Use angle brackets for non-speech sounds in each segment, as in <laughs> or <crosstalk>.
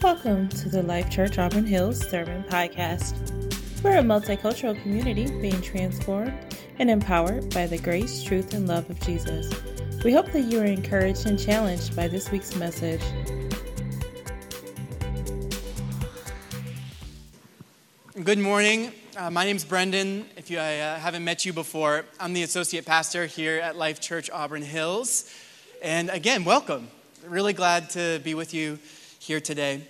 Welcome to the Life Church Auburn Hills Sermon Podcast. We're a multicultural community being transformed and empowered by the grace, truth, and love of Jesus. We hope that you are encouraged and challenged by this week's message. Good morning. Uh, my is Brendan. If you, I uh, haven't met you before, I'm the associate pastor here at Life Church Auburn Hills. And again, welcome. Really glad to be with you here today.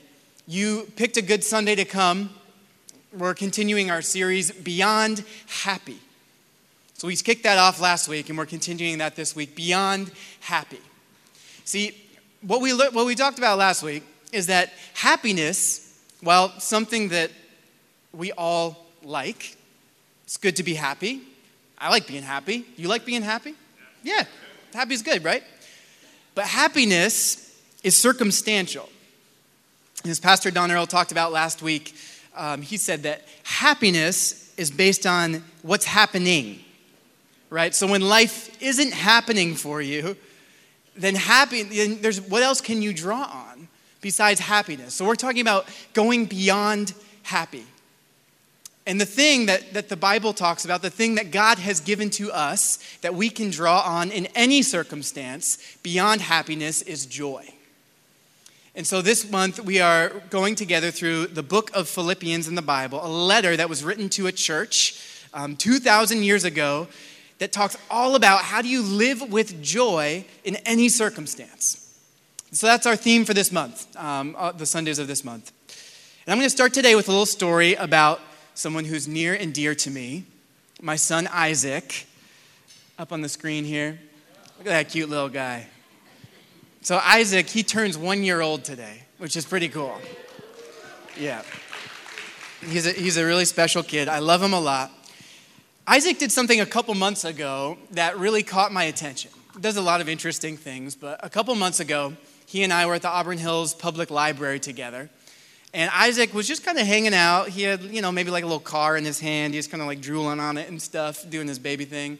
You picked a good Sunday to come. We're continuing our series, Beyond Happy. So we kicked that off last week, and we're continuing that this week, Beyond Happy. See, what we, what we talked about last week is that happiness, while something that we all like, it's good to be happy. I like being happy. You like being happy? Yeah, happy is good, right? But happiness is circumstantial. As Pastor Don Earl talked about last week, um, he said that happiness is based on what's happening, right? So when life isn't happening for you, then happy, then there's what else can you draw on besides happiness? So we're talking about going beyond happy. And the thing that, that the Bible talks about, the thing that God has given to us that we can draw on in any circumstance beyond happiness is joy. And so this month we are going together through the book of Philippians in the Bible, a letter that was written to a church um, 2,000 years ago that talks all about how do you live with joy in any circumstance. So that's our theme for this month, um, uh, the Sundays of this month. And I'm going to start today with a little story about someone who's near and dear to me, my son Isaac, up on the screen here. Look at that cute little guy. So, Isaac, he turns one year old today, which is pretty cool. Yeah. He's a, he's a really special kid. I love him a lot. Isaac did something a couple months ago that really caught my attention. He does a lot of interesting things, but a couple months ago, he and I were at the Auburn Hills Public Library together. And Isaac was just kind of hanging out. He had, you know, maybe like a little car in his hand. He was kind of like drooling on it and stuff, doing his baby thing.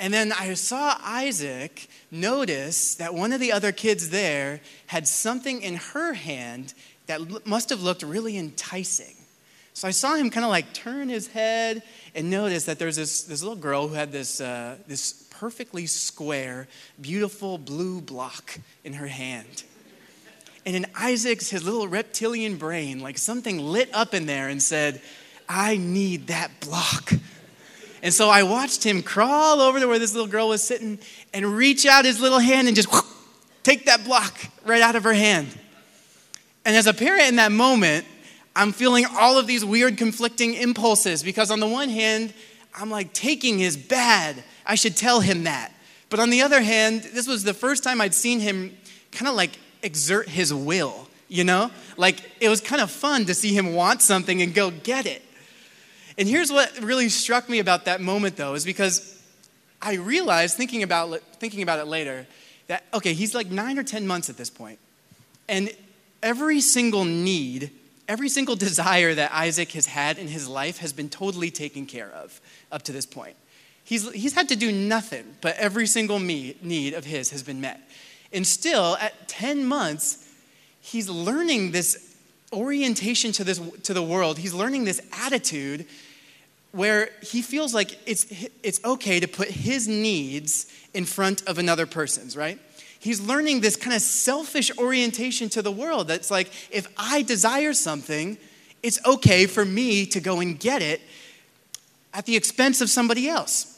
And then I saw Isaac notice that one of the other kids there had something in her hand that must have looked really enticing. So I saw him kind of like turn his head and notice that there's this, this little girl who had this, uh, this perfectly square, beautiful blue block in her hand. And in Isaac's, his little reptilian brain, like something lit up in there and said, I need that block. And so I watched him crawl over to where this little girl was sitting and reach out his little hand and just whoosh, <laughs> take that block right out of her hand. And as a parent in that moment, I'm feeling all of these weird conflicting impulses because on the one hand, I'm like, taking is bad. I should tell him that. But on the other hand, this was the first time I'd seen him kind of like exert his will, you know? Like it was kind of fun to see him want something and go get it. And here's what really struck me about that moment though, is because I realized thinking about, thinking about it later that, okay, he's like nine or 10 months at this point. And every single need, every single desire that Isaac has had in his life has been totally taken care of up to this point. He's, he's had to do nothing, but every single me, need of his has been met. And still, at 10 months, he's learning this orientation to, this, to the world. He's learning this attitude where he feels like it's, it's okay to put his needs in front of another person's, right? He's learning this kind of selfish orientation to the world that's like, if I desire something, it's okay for me to go and get it at the expense of somebody else.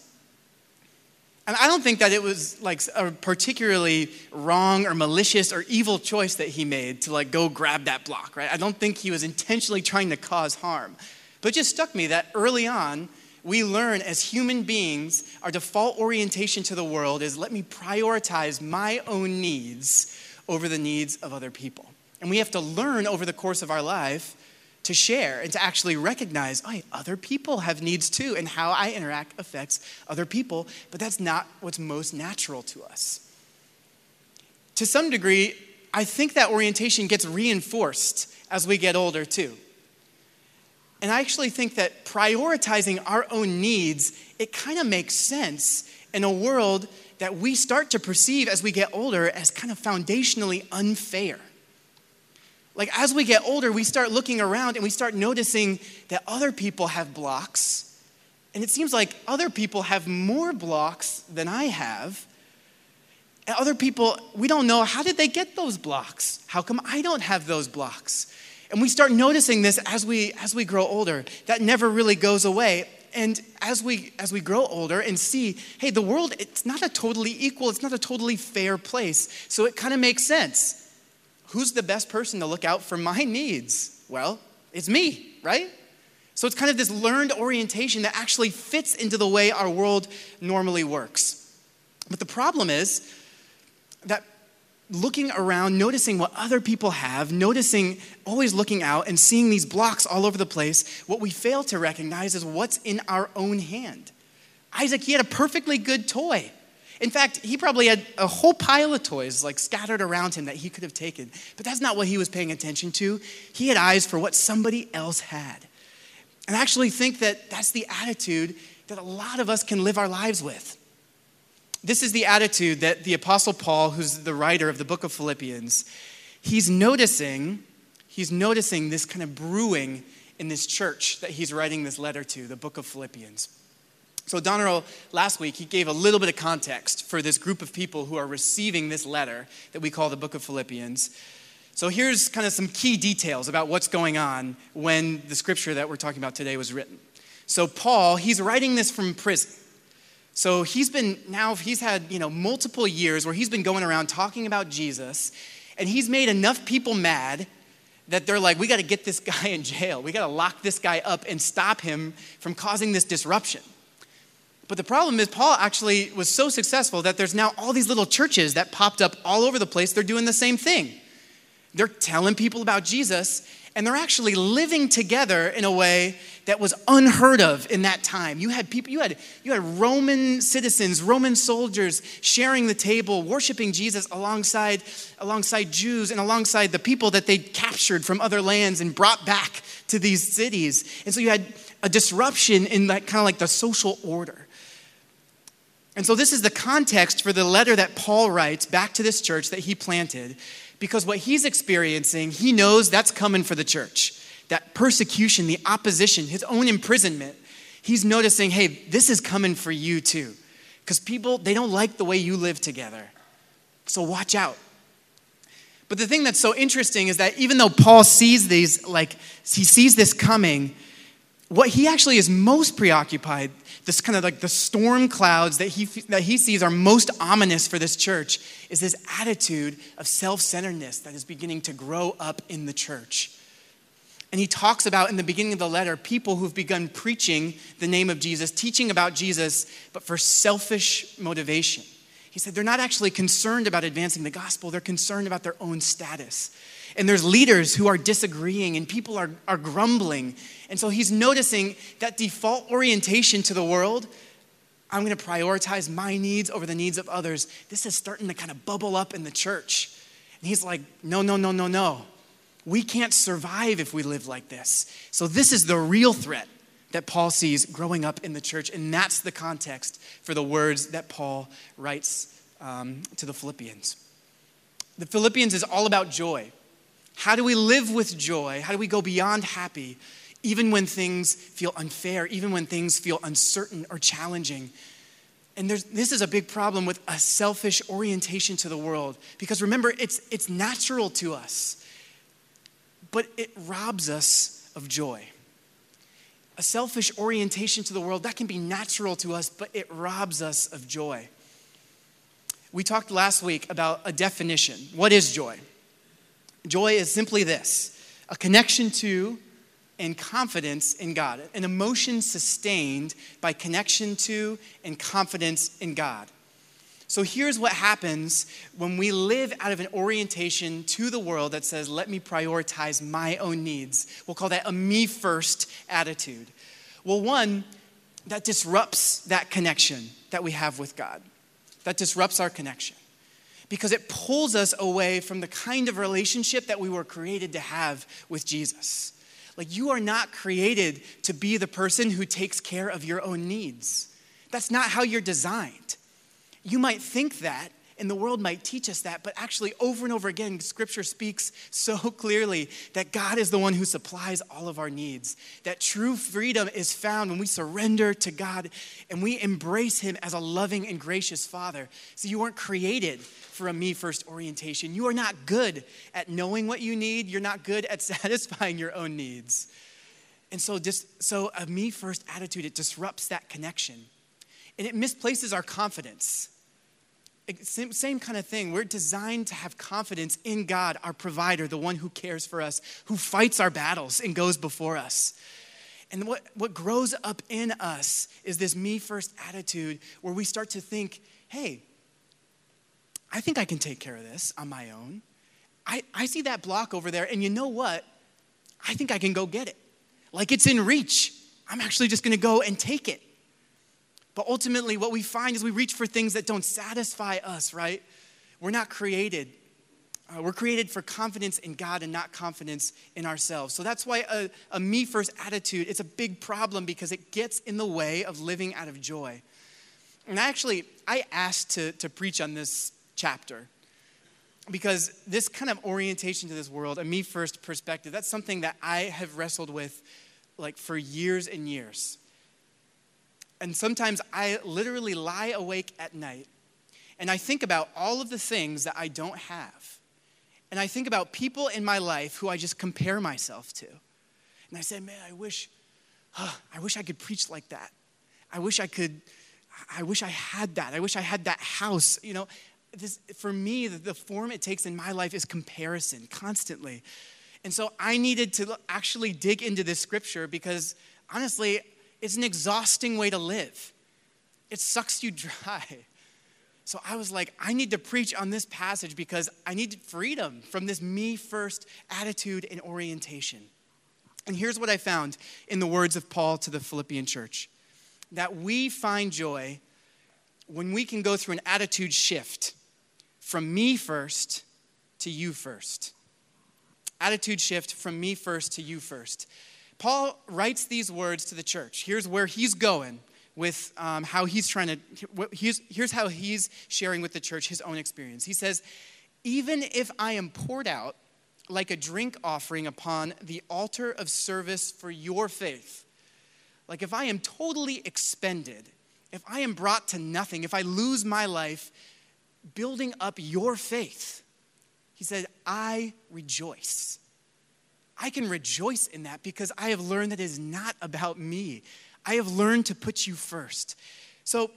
And I don't think that it was like a particularly wrong or malicious or evil choice that he made to like go grab that block, right? I don't think he was intentionally trying to cause harm. But just struck me that early on, we learn as human beings, our default orientation to the world is let me prioritize my own needs over the needs of other people. And we have to learn over the course of our life to share and to actually recognize, oh, other people have needs too, and how I interact affects other people, but that's not what's most natural to us. To some degree, I think that orientation gets reinforced as we get older too. And I actually think that prioritizing our own needs, it kind of makes sense in a world that we start to perceive as we get older as kind of foundationally unfair. Like as we get older, we start looking around and we start noticing that other people have blocks. And it seems like other people have more blocks than I have. And other people, we don't know how did they get those blocks? How come I don't have those blocks? And we start noticing this as we as we grow older. That never really goes away. And as we as we grow older and see, hey, the world it's not a totally equal, it's not a totally fair place. So it kind of makes sense. Who's the best person to look out for my needs? Well, it's me, right? So it's kind of this learned orientation that actually fits into the way our world normally works. But the problem is that looking around, noticing what other people have, noticing, always looking out and seeing these blocks all over the place, what we fail to recognize is what's in our own hand. Isaac, he had a perfectly good toy. In fact, he probably had a whole pile of toys like scattered around him that he could have taken. But that's not what he was paying attention to. He had eyes for what somebody else had. And I actually think that that's the attitude that a lot of us can live our lives with. This is the attitude that the apostle Paul, who's the writer of the book of Philippians, he's noticing, he's noticing this kind of brewing in this church that he's writing this letter to, the book of Philippians. So Don Earl last week he gave a little bit of context for this group of people who are receiving this letter that we call the book of Philippians. So here's kind of some key details about what's going on when the scripture that we're talking about today was written. So Paul, he's writing this from prison. So he's been now, he's had, you know, multiple years where he's been going around talking about Jesus, and he's made enough people mad that they're like, we got to get this <laughs> guy in jail. We got to lock this guy up and stop him from causing this disruption. But the problem is, Paul actually was so successful that there's now all these little churches that popped up all over the place. They're doing the same thing. They're telling people about Jesus, and they're actually living together in a way that was unheard of in that time. You had people, you had, you had Roman citizens, Roman soldiers sharing the table, worshiping Jesus alongside, alongside Jews and alongside the people that they'd captured from other lands and brought back to these cities. And so you had a disruption in that kind of like the social order. And so this is the context for the letter that Paul writes back to this church that he planted because what he's experiencing, he knows that's coming for the church. That persecution, the opposition, his own imprisonment, he's noticing, hey, this is coming for you too. Because people, they don't like the way you live together. So watch out. But the thing that's so interesting is that even though Paul sees these, like, he sees this coming, what he actually is most preoccupied this kind of like the storm clouds that he, that he sees are most ominous for this church is this attitude of self centeredness that is beginning to grow up in the church. And he talks about in the beginning of the letter people who've begun preaching the name of Jesus, teaching about Jesus, but for selfish motivation. He said they're not actually concerned about advancing the gospel, they're concerned about their own status. And there's leaders who are disagreeing and people are, are grumbling. And so he's noticing that default orientation to the world I'm going to prioritize my needs over the needs of others. This is starting to kind of bubble up in the church. And he's like, no, no, no, no, no. We can't survive if we live like this. So, this is the real threat that Paul sees growing up in the church. And that's the context for the words that Paul writes um, to the Philippians. The Philippians is all about joy. How do we live with joy? How do we go beyond happy, even when things feel unfair, even when things feel uncertain or challenging? And this is a big problem with a selfish orientation to the world. Because remember, it's, it's natural to us, but it robs us of joy. A selfish orientation to the world, that can be natural to us, but it robs us of joy. We talked last week about a definition. What is joy? Joy is simply this a connection to and confidence in God, an emotion sustained by connection to and confidence in God. So here's what happens when we live out of an orientation to the world that says, let me prioritize my own needs. We'll call that a me first attitude. Well, one, that disrupts that connection that we have with God, that disrupts our connection because it pulls us away from the kind of relationship that we were created to have with Jesus. Like, you are not created to be the person who takes care of your own needs. That's not how you're designed. You might think that, And the world might teach us that, but actually, over and over again, Scripture speaks so <laughs> clearly that God is the one who supplies all of our needs. That true freedom is found when we surrender to God and we embrace Him as a loving and gracious Father. So, you weren't created for a me first orientation. You are not good at knowing what you need, you're not good at <laughs> satisfying your own needs. And so, just, so a me first attitude, it disrupts that connection and it misplaces our confidence. Same, same kind of thing. We're designed to have confidence in God, our provider, the one who cares for us, who fights our battles and goes before us. And what, what grows up in us is this me first attitude where we start to think, hey, I think I can take care of this on my own. I, I see that block over there, and you know what? I think I can go get it. Like it's in reach. I'm actually just gonna go and take it. But ultimately, what we find is we reach for things that don't satisfy us, right? We're not created. Uh, we're created for confidence in God and not confidence in ourselves. So that's why a, a me first attitude is a big problem because it gets in the way of living out of joy. And actually, I asked to, to preach on this chapter because this kind of orientation to this world, a me first perspective, that's something that I have wrestled with like for years and years. And sometimes I literally lie awake at night and I think about all of the things that I don't have. And I think about people in my life who I just compare myself to. And I say, man, I wish, I wish I could preach like that. I wish I could, I wish I had that. I wish I had that house. You know, this, for me, the, the form it takes in my life is comparison constantly. And so I needed to actually dig into this scripture because honestly, it's an exhausting way to live. It sucks you <laughs> dry. So I was like, I need to preach on this passage because I need freedom from this me first attitude and orientation. And here's what I found in the words of Paul to the Philippian church that we find joy when we can go through an attitude shift from me first to you first. Attitude shift from me first to you first. Paul writes these words to the church. Here's where he's going with um, how he's trying to, here's, here's how he's sharing with the church his own experience. He says, Even if I am poured out like a drink offering upon the altar of service for your faith, like if I am totally expended, if I am brought to nothing, if I lose my life building up your faith, he said, I rejoice. I can rejoice in that because I have learned that it is not about me. I have learned to put you first. So,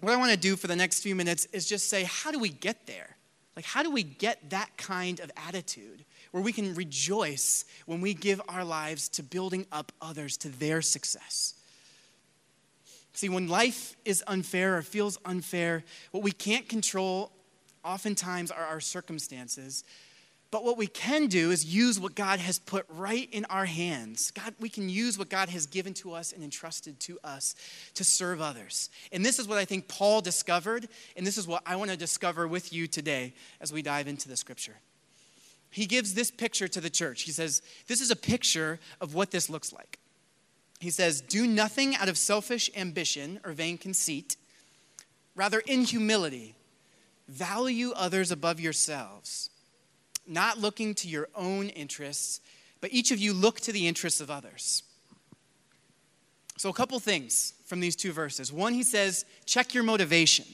what I want to do for the next few minutes is just say, how do we get there? Like, how do we get that kind of attitude where we can rejoice when we give our lives to building up others to their success? See, when life is unfair or feels unfair, what we can't control oftentimes are our circumstances. But what we can do is use what God has put right in our hands. God, we can use what God has given to us and entrusted to us to serve others. And this is what I think Paul discovered, and this is what I want to discover with you today as we dive into the scripture. He gives this picture to the church. He says, This is a picture of what this looks like. He says, Do nothing out of selfish ambition or vain conceit, rather, in humility, value others above yourselves not looking to your own interests, but each of you look to the interests of others. So, a couple things from these two verses. One, he says, check your motivation.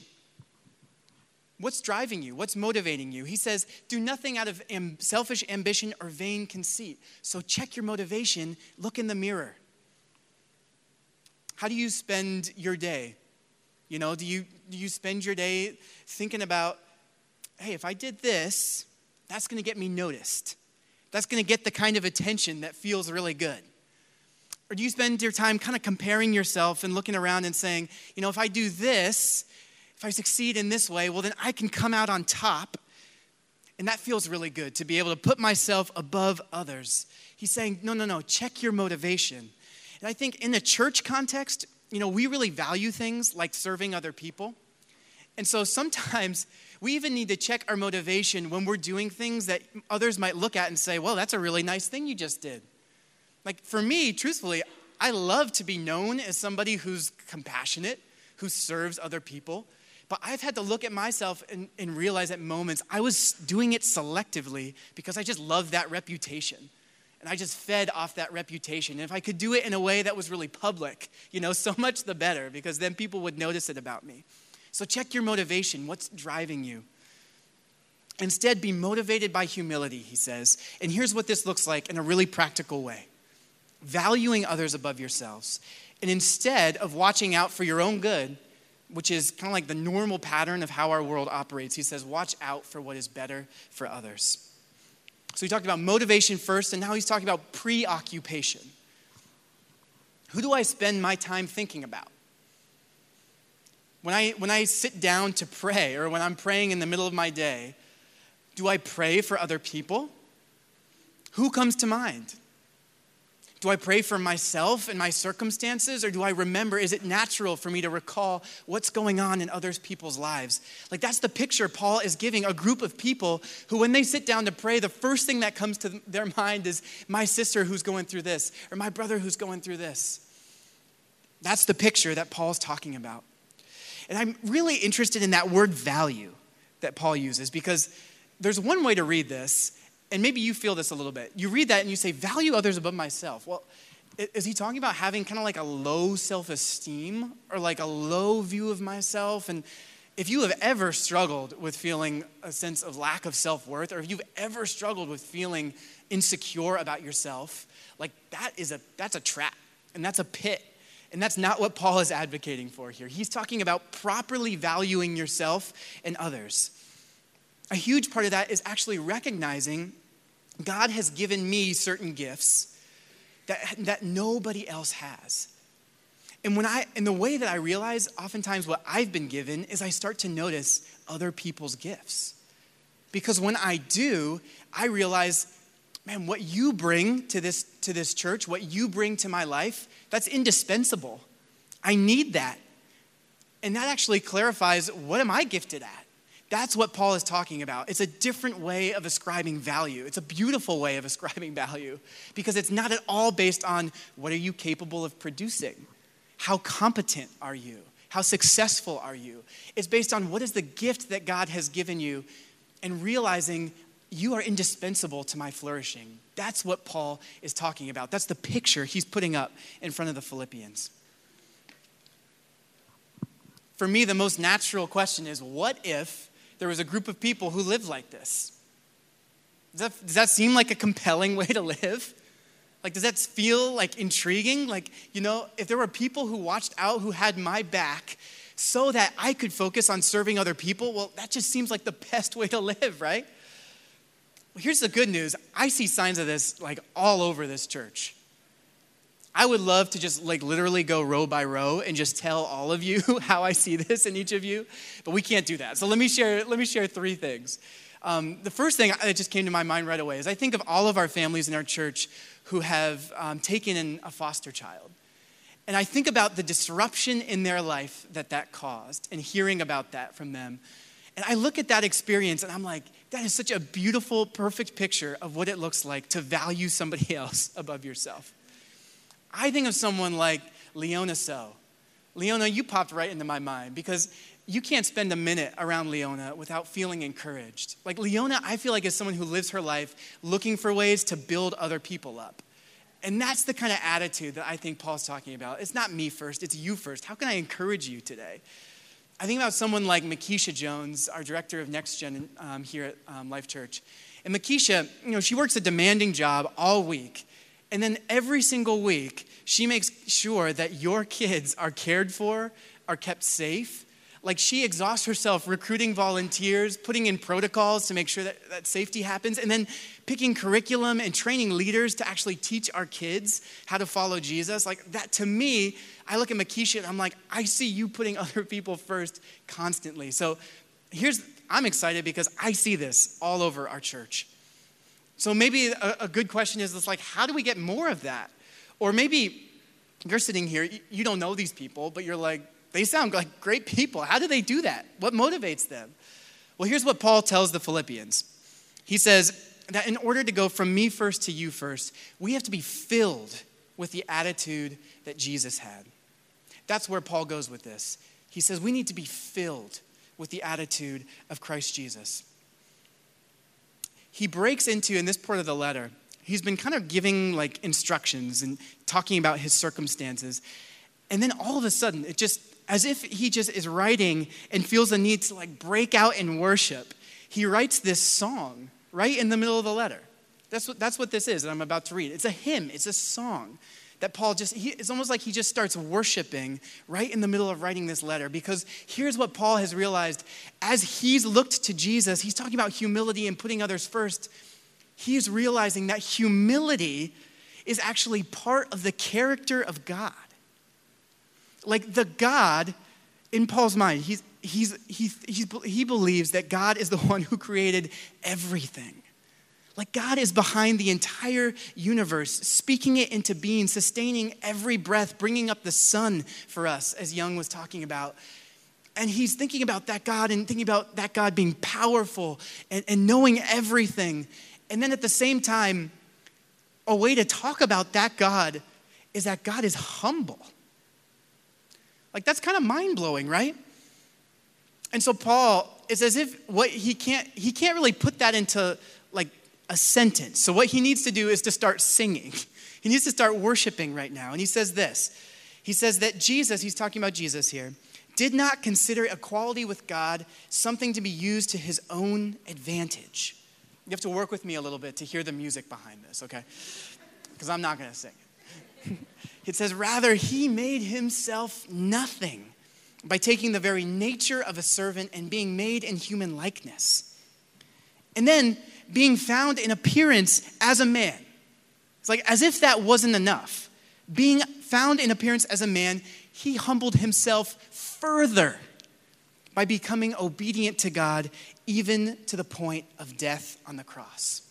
What's driving you? What's motivating you? He says, do nothing out of am- selfish ambition or vain conceit. So, check your motivation, look in the mirror. How do you spend your day? You know, do you, do you spend your day thinking about, hey, if I did this, that's going to get me noticed. That's going to get the kind of attention that feels really good. Or do you spend your time kind of comparing yourself and looking around and saying, you know, if I do this, if I succeed in this way, well, then I can come out on top. And that feels really good to be able to put myself above others. He's saying, no, no, no, check your motivation. And I think in the church context, you know, we really value things like serving other people. And so sometimes we even need to check our motivation when we're doing things that others might look at and say, well, that's a really nice thing you just did. Like for me, truthfully, I love to be known as somebody who's compassionate, who serves other people. But I've had to look at myself and, and realize at moments I was doing it selectively because I just loved that reputation. And I just fed off that reputation. And if I could do it in a way that was really public, you know, <laughs> so much the better because then people would notice it about me. So check your motivation. What's driving you? Instead, be motivated by humility, he says. And here's what this looks like in a really practical way valuing others above yourselves. And instead of watching out for your own good, which is kind of like the normal pattern of how our world operates, he says, watch out for what is better for others. So he talked about motivation first, and now he's talking about preoccupation. Who do I spend my time thinking about? When I, when I sit down to pray, or when I'm praying in the middle of my day, do I pray for other people? Who comes to mind? Do I pray for myself and my circumstances, or do I remember? Is it natural for me to recall what's going on in other people's lives? Like, that's the picture Paul is giving a group of people who, when they sit down to pray, the first thing that comes to their mind is my sister who's going through this, or my brother who's going through this. That's the picture that Paul's talking about. And I'm really interested in that word value that Paul uses because there's one way to read this, and maybe you feel this a little bit. You read that and you say, value others above myself. Well, is he talking about having kind of like a low self esteem or like a low view of myself? And if you have ever struggled with feeling a sense of lack of self worth, or if you've ever struggled with feeling insecure about yourself, like that is a that's a trap and that's a pit. And that's not what Paul is advocating for here. He's talking about properly valuing yourself and others a huge part of that is actually recognizing God has given me certain gifts that, that nobody else has. And when I and the way that I realize oftentimes what I've been given is I start to notice other people's gifts. Because when I do, I realize, man, what you bring to this to this church, what you bring to my life, that's indispensable. I need that. And that actually clarifies what am I gifted at? That's what Paul is talking about. It's a different way of ascribing value. It's a beautiful way of <laughs> ascribing value because it's not at all based on what are you capable of producing? How competent are you? How successful are you? It's based on what is the gift that God has given you and realizing you are indispensable to my flourishing. That's what Paul is talking about. That's the picture he's putting up in front of the Philippians. For me, the most natural question is what if there was a group of people who lived like this. Does that, does that seem like a compelling <laughs> way to live? Like, does that feel like intriguing? Like, you know, if there were people who watched out who had my back so that I could focus on serving other people, well, that just seems like the <laughs> best way to live, right? Here's the good news I see signs of this like all over this church. I would love to just like literally go row by row and just tell all of you <laughs> how I see this in each of you, but we can't do that. So let me share, let me share three things. Um, the first thing that just came to my mind right away is I think of all of our families in our church who have um, taken in a foster child. And I think about the disruption in their life that that caused and hearing about that from them. And I look at that experience and I'm like, that is such a beautiful, perfect picture of what it looks like to value somebody <laughs> else above yourself. I think of someone like Leona So. Leona, you popped right into my mind because you can't spend a minute around Leona without feeling encouraged. Like Leona, I feel like is someone who lives her life looking for ways to build other people up. And that's the kind of attitude that I think Paul's talking about. It's not me first, it's you first. How can I encourage you today? I think about someone like Makisha Jones, our director of Next Gen um, here at um, Life Church. And Makisha, you know, she works a demanding job all week. And then every single week, she makes sure that your kids are cared for, are kept safe. Like she exhausts herself recruiting volunteers, putting in protocols to make sure that, that safety happens, and then picking curriculum and training leaders to actually teach our kids how to follow Jesus. Like that to me, I look at Makisha and I'm like, I see you putting <laughs> other people first constantly. So here's, I'm excited because I see this all over our church. So maybe a, a good question is, like, how do we get more of that? Or maybe you're sitting here, you don't know these people, but you're like, they sound like great people. How do they do that? What motivates them? Well, here's what Paul tells the Philippians. He says that in order to go from me first to you first, we have to be filled with the attitude that Jesus had. That's where Paul goes with this. He says we need to be filled with the attitude of Christ Jesus. He breaks into, in this part of the letter, he's been kind of giving like instructions and talking about his circumstances. And then all of a sudden, it just, as if he just is writing and feels the need to like break out in worship, he writes this song right in the middle of the letter. That's what, that's what this is that I'm about to read. It's a hymn, it's a song that Paul just, he, it's almost like he just starts worshiping right in the middle of writing this letter because here's what Paul has realized. As he's looked to Jesus, he's talking about humility and putting others first. He's realizing that humility is actually part of the character of God. Like the God in Paul's mind, he's, he's, he, he's, he believes that God is the <laughs> one who created everything. Like God is behind the entire universe, speaking it into being, sustaining every breath, bringing up the sun for us, as Young was talking about. And he's thinking about that God and thinking about that God being powerful and, and knowing everything. And then at the same time, a way to talk about that God is that God is humble. Like that's kind of mind blowing, right? And so Paul, it's as if what he can't he can't really put that into like a sentence. So, what he needs to do is to start singing. He needs to start worshiping right now. And he says this He says that Jesus, he's talking about Jesus here, did not consider equality with God something to be used to his own advantage. You have to work with me a little bit to hear the music behind this, okay? Because I'm not going to sing it. <laughs> it says, Rather, he made himself nothing by taking the very nature of a servant and being made in human likeness. And then being found in appearance as a man. It's like as if that wasn't enough. Being found in appearance as a man, he humbled himself further by becoming obedient to God, even to the point of death on the cross.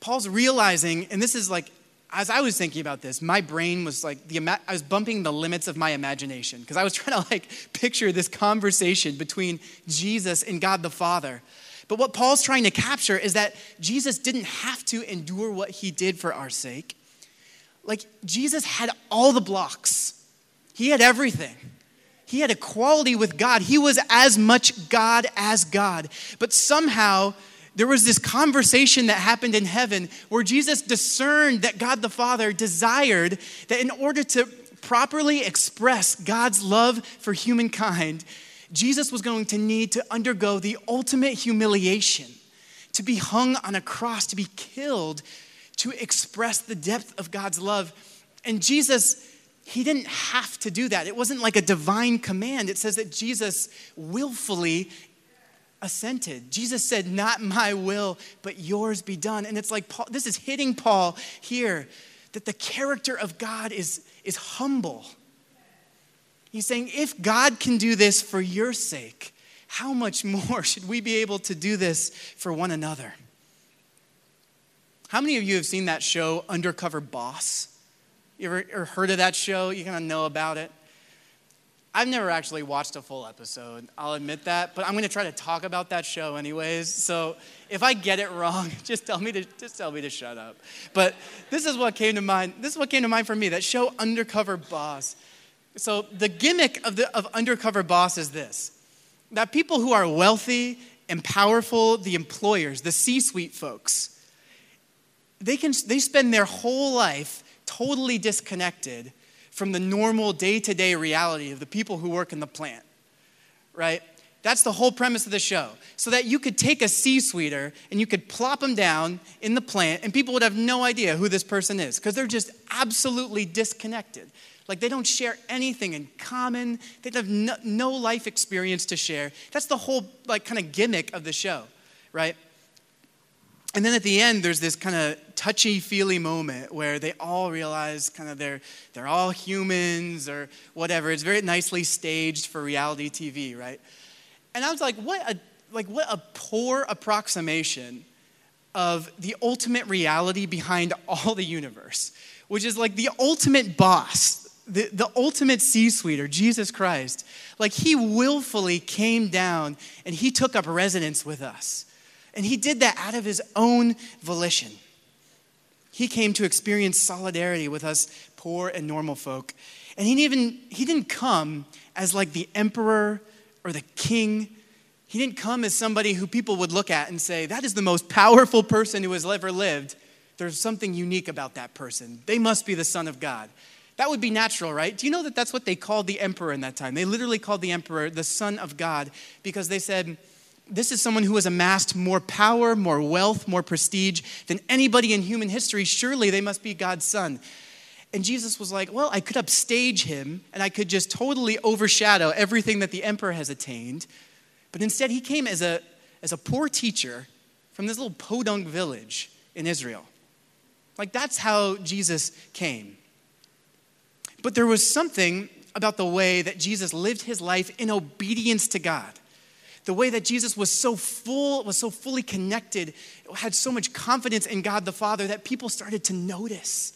Paul's realizing, and this is like, as I was thinking about this, my brain was like, the, I was bumping the limits of my imagination because I was <laughs> trying to like picture this conversation between Jesus and God the Father. But what Paul's trying to capture is that Jesus didn't have to endure what he did for our sake. Like, Jesus had all the blocks, he had everything. He had equality with God. He was as much God as God. But somehow, there was this conversation that happened in heaven where Jesus discerned that God the Father desired that in order to properly express God's love for humankind, Jesus was going to need to undergo the ultimate humiliation, to be hung on a cross, to be killed, to express the depth of God's love. And Jesus, he didn't have to do that. It wasn't like a divine command. It says that Jesus willfully assented. Jesus said, Not my will, but yours be done. And it's like, Paul, this is hitting Paul here that the character of God is, is humble. He's saying, if God can do this for your sake, how much more <laughs> should we be able to do this for one another? How many of you have seen that show, Undercover Boss? You ever, heard of that show? You kind of know about it? I've never actually watched a full episode, I'll admit that, but I'm going to try to talk about that show anyways. So if I get it wrong, <laughs> just tell me to just tell me to shut up. But this is what came to mind. This is what came to mind for me. That show Undercover Boss. So, the gimmick of, the, of undercover boss is this that people who are wealthy and powerful, the employers, the C suite folks, they, can, they spend their whole life totally disconnected from the normal day to day reality of the people who work in the plant, right? That's the whole premise of the show. So that you could take a C suiter and you could plop them down in the plant, and people would have no idea who this person is because they're just absolutely disconnected. Like they don't share anything in common. They have no, no life experience to share. That's the whole like kind of gimmick of the show, right? And then at the end, there's this kind of touchy feely moment where they all realize kind of they're, they're all humans or whatever. It's very nicely staged for reality TV, right? And I was like, what a, like, what a poor approximation of the ultimate reality behind all the universe, which is like the ultimate boss the, the ultimate C suite, or Jesus Christ, like he willfully came down and he took up residence with us. And he did that out of his own volition. He came to experience solidarity with us poor and normal folk. And he didn't even he didn't come as like the emperor or the king. He didn't come as somebody who people would look at and say, that is the most powerful person who has ever lived. There's something unique about that person. They must be the Son of God. That would be natural, right? Do you know that that's what they called the emperor in that time? They literally called the emperor the Son of God because they said, this is someone who has amassed more power, more wealth, more prestige than anybody in human history. Surely they must be God's son. And Jesus was like, Well, I could upstage him and I could just totally overshadow everything that the emperor has attained. But instead, he came as a, as a poor teacher from this little podunk village in Israel. Like, that's how Jesus came. But there was something about the way that Jesus lived his life in obedience to God the way that Jesus was so full, was so fully connected, had so much confidence in God the Father that people started to notice.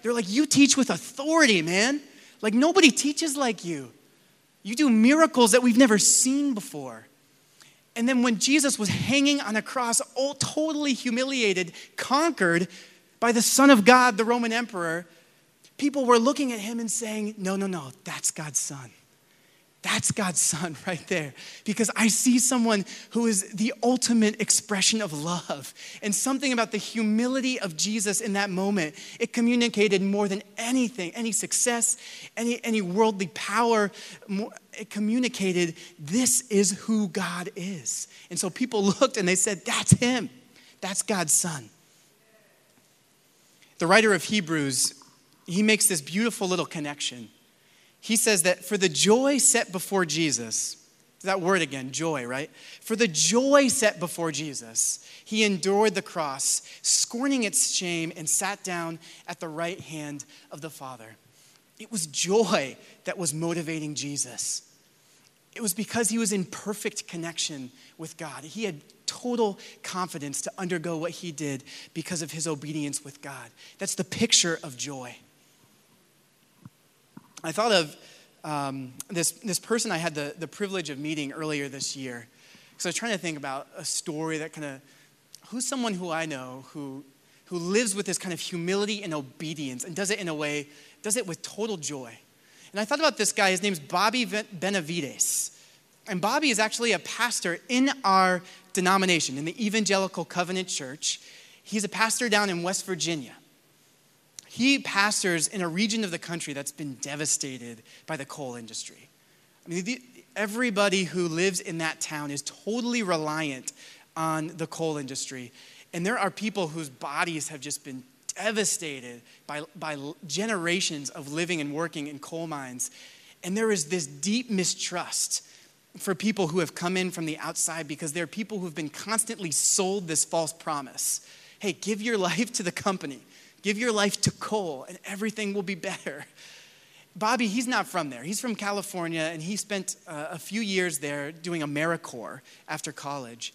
They're like, You teach with authority, man. Like nobody teaches like you. You do miracles that we've never seen before. And then when Jesus was hanging on a cross, all totally humiliated, conquered by the Son of God, the Roman emperor, people were looking at him and saying, No, no, no, that's God's Son. That's God's <laughs> son right there. Because I see someone who is the ultimate expression of love. And something about the humility of Jesus in that moment, it communicated more than anything, any success, any, any worldly power. It communicated this is who God is. And so people <laughs> looked and they said, That's him. That's God's son. The writer of Hebrews, he makes this beautiful little connection he says that for the joy set before Jesus, that word again, joy, right? For the joy set before Jesus, he endured the cross, scorning its shame, and sat down at the right hand of the Father. It was joy that was motivating Jesus. It was because he was in perfect connection with God. He had total confidence to undergo what he did because of his obedience with God. That's the picture of joy. I thought of um, this, this person I had the, the privilege of meeting earlier this year. Because I was trying to think about a story that kind of, who's someone who I know who, who lives with this kind of humility and obedience and does it in a way, does it with total joy. And I thought about this guy, his name's Bobby Benavides. And Bobby is actually a pastor in our denomination, in the Evangelical Covenant Church. He's a pastor down in West Virginia. He pastors in a region of the country that's been devastated by the coal industry. I mean, the, everybody who lives in that town is totally reliant on the coal industry. And there are people whose bodies have just been devastated by, by generations of living and working in coal mines. And there is this deep mistrust for people who have come in from the outside because there are people who've been constantly sold this false promise hey, give your <laughs> life to the company. Give your life to coal and everything will be better. Bobby, he's not from there. He's from California and he spent uh, a few years there doing AmeriCorps after college.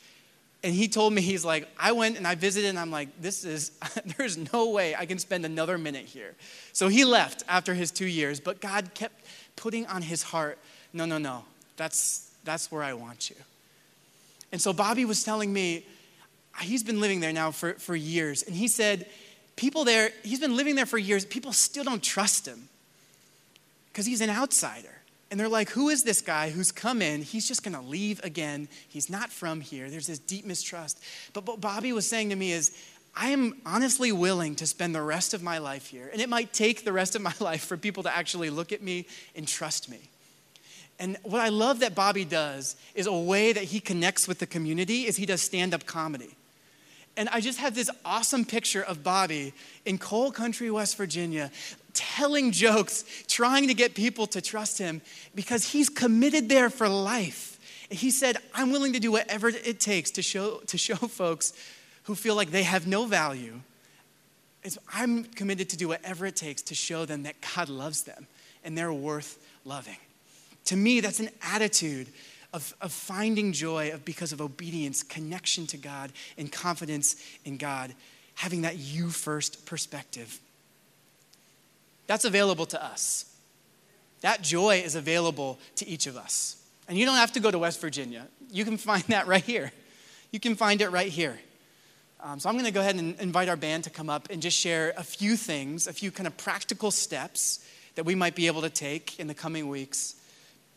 And he told me, he's like, I went and I visited and I'm like, this is, <laughs> there's no way I can spend another minute here. So he left after his two years, but God kept putting on his heart, no, no, no, that's, that's where I want you. And so Bobby was telling me, he's been living there now for, for years. And he said, people there, he's been living there for years, people still don't trust him because he's an outsider. And they're like, who is this guy who's come in? He's just going to leave again. He's not from here. There's this deep mistrust. But what Bobby was saying to me is, I am honestly willing to spend the rest of my life here. And it might take the rest of my <laughs> life for people to actually look at me and trust me. And what I love that Bobby does is a way that he connects with the community is he does stand-up comedy. And I just have this awesome picture of Bobby in coal country, West Virginia, telling jokes, trying to get people to trust him because he's committed there for life. He said, I'm willing to do whatever it takes to show, to show <laughs> folks who feel like they have no value. It's, I'm committed to do whatever it takes to show them that God loves them and they're worth loving. To me, that's an attitude of, of finding joy of, because of obedience, connection to God, and confidence in God, having that you first perspective. That's available to us. That joy is available to each of us. And you don't have to go to West Virginia. You can find that right here. You can find it right here. Um, so I'm going to go ahead and invite our band to come up and just share a few things, a few kind of practical steps that we might be able to take in the coming weeks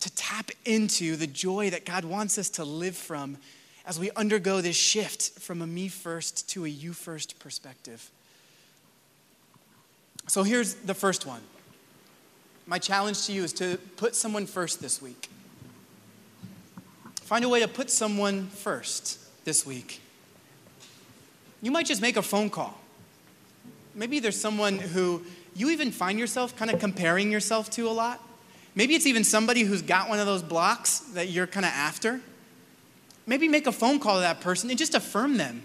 to tap into the joy that God wants us to live from as we undergo this shift from a me first to a you first perspective. So here's the first one. My challenge to you is to put someone first this week. Find a way to put someone first this week. You might just make a phone call. Maybe there's someone who you even find yourself kind of comparing yourself to a lot. Maybe it's even somebody who's got one of those blocks that you're kind of after. Maybe make a phone call to that person and just affirm them.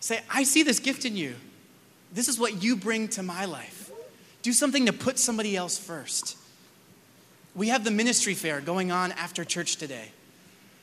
Say, I see this gift in you. This is what you bring to my life. Do something to put somebody else first. We have the ministry fair going on after church today.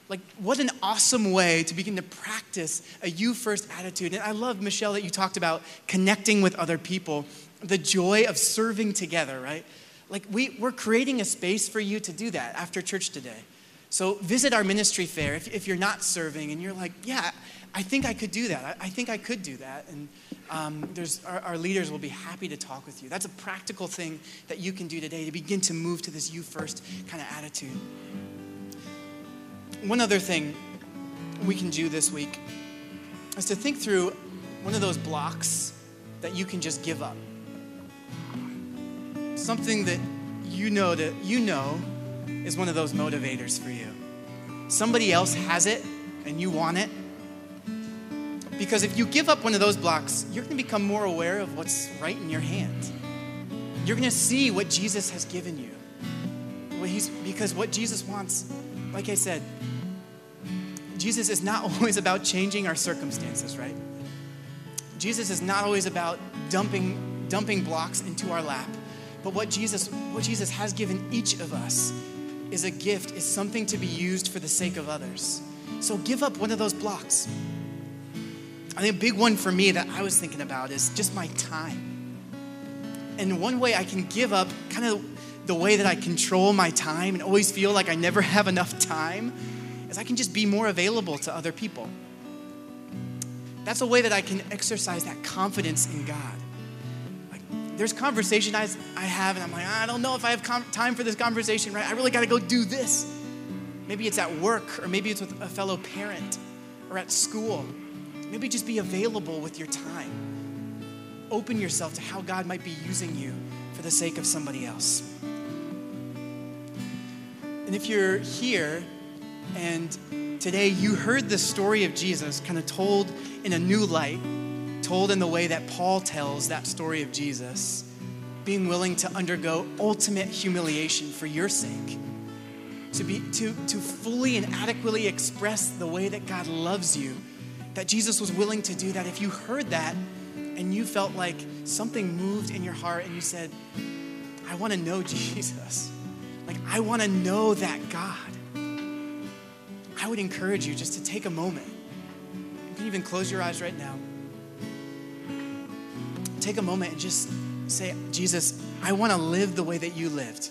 Like, what an awesome way to begin to practice a you first attitude. And I love, Michelle, that you talked about connecting with other people, the joy of serving together, right? Like, we, we're creating a space for you to do that after church today. So, visit our ministry fair if, if you're not serving and you're like, yeah, I think I could do that. I, I think I could do that. And um, there's, our, our, leaders will be happy to talk with you. That's a practical thing that you can do today to begin to move to this you first kind of attitude. One other thing we can do this week is to think through one of those blocks that you can just give up. Something that you know that you know is one of those motivators for you. Somebody else has it and you want it, because if you give up one of those blocks, you're going to become more aware of what's right in your hand. You're going to see what Jesus has given you. What because what Jesus wants, like I said, Jesus is not <laughs> always about changing our circumstances, right? Jesus is not always about dumping, dumping blocks into our lap. But what Jesus, what Jesus has given each of us is a gift, is something to be used for the sake of others. So give up one of those blocks. I think a big one for me that I was thinking about is just my time. And one way I can give up kind of the way that I control my time and always feel like I never have enough time is I can just be more available to other people. That's a way that I can exercise that confidence in God. There's conversation I, I have, and I'm like, I don't know if I have com- time for this conversation, right? I really got to go do this. Maybe it's at work, or maybe it's with a fellow parent, or at school. Maybe just be available with your time. Open yourself to how God might be using you for the sake of somebody else. And if you're here and today you heard the story of Jesus kind of told in a new light, told in the way that Paul tells that story of Jesus, being willing to undergo ultimate humiliation for your sake, to, be, to, to fully and adequately express the way that God loves you that Jesus was willing to do that. If you heard that and you felt like something moved in your heart and you said, I want to know <laughs> Jesus, like I want to know that God, I would encourage you just to take a moment. You can even close your eyes right now. Take a moment and just say, Jesus, I want to live the way that you lived.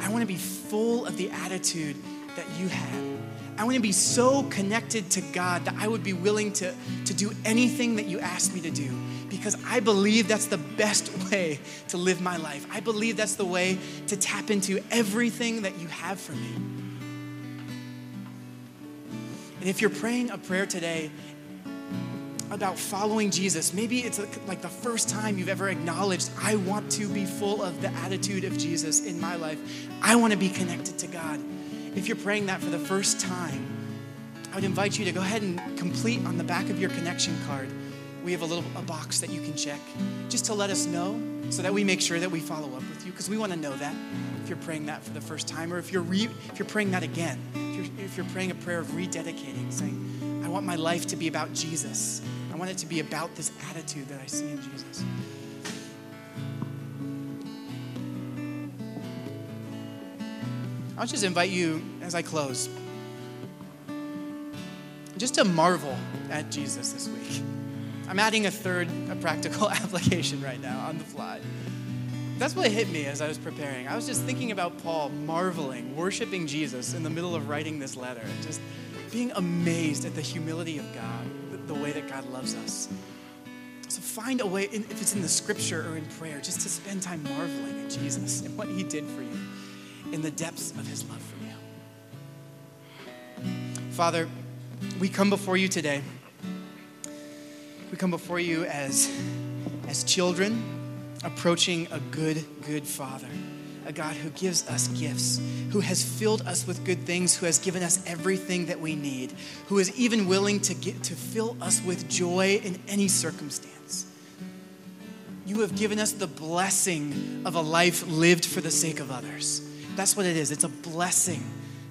I want to be full of the attitude that you had. I want to be so connected to God that I would be willing to, to do anything that you ask me to do because I believe that's the best <laughs> way to live my life. I believe that's the way to tap into everything that you have for me. And if you're praying a prayer today about following Jesus, maybe it's like the first time you've ever acknowledged, I want to be full of the attitude of Jesus in my life. I want to be connected to God. If you're praying that for the first time, I would invite you to go ahead and complete on the back of your connection card. We have a little a box that you can check just to let us know so that we make sure that we follow up with you because we want to know that if you're praying that for the first time or if you're re, if you're praying that again. If you're, if you're praying a prayer of rededicating, saying, I want my life to be about Jesus. I want it to be about this attitude that I see in Jesus. I'll just invite you as I close just to marvel at Jesus this week. I'm adding a third a practical <laughs> application right now on the fly. That's what hit me as I was preparing. I was just thinking about Paul marveling, worshiping Jesus in the middle of writing this letter, just being amazed at the humility of God, the way that God loves us. So find a way, if it's in the scripture or in prayer, just to spend time marveling at Jesus and what he did for you in the depths of his love for you. Father, we come before you today. We come before you as, as children approaching a good, good Father a God who gives us gifts, who has filled us with good things, who has given us everything that we need, who is even willing to get to fill us with joy in any circumstance. You have given us the blessing of a life lived for the sake of others. That's what it is. It's a blessing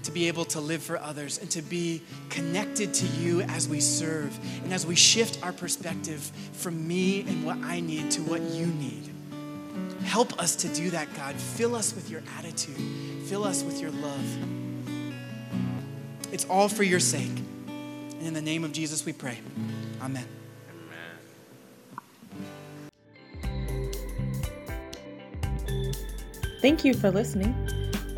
to be able to live for others and to be connected to you as we serve and as we shift our perspective from me and what I need to what you need. Help us to do that, God. Fill us with your attitude, fill us with your love. It's all for your sake. And in the name of Jesus, we pray. Amen. Thank you for listening.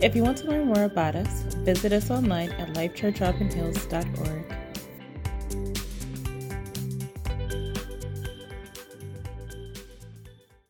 If you want to learn more about us, visit us online at lifechurchauburn.hills.org.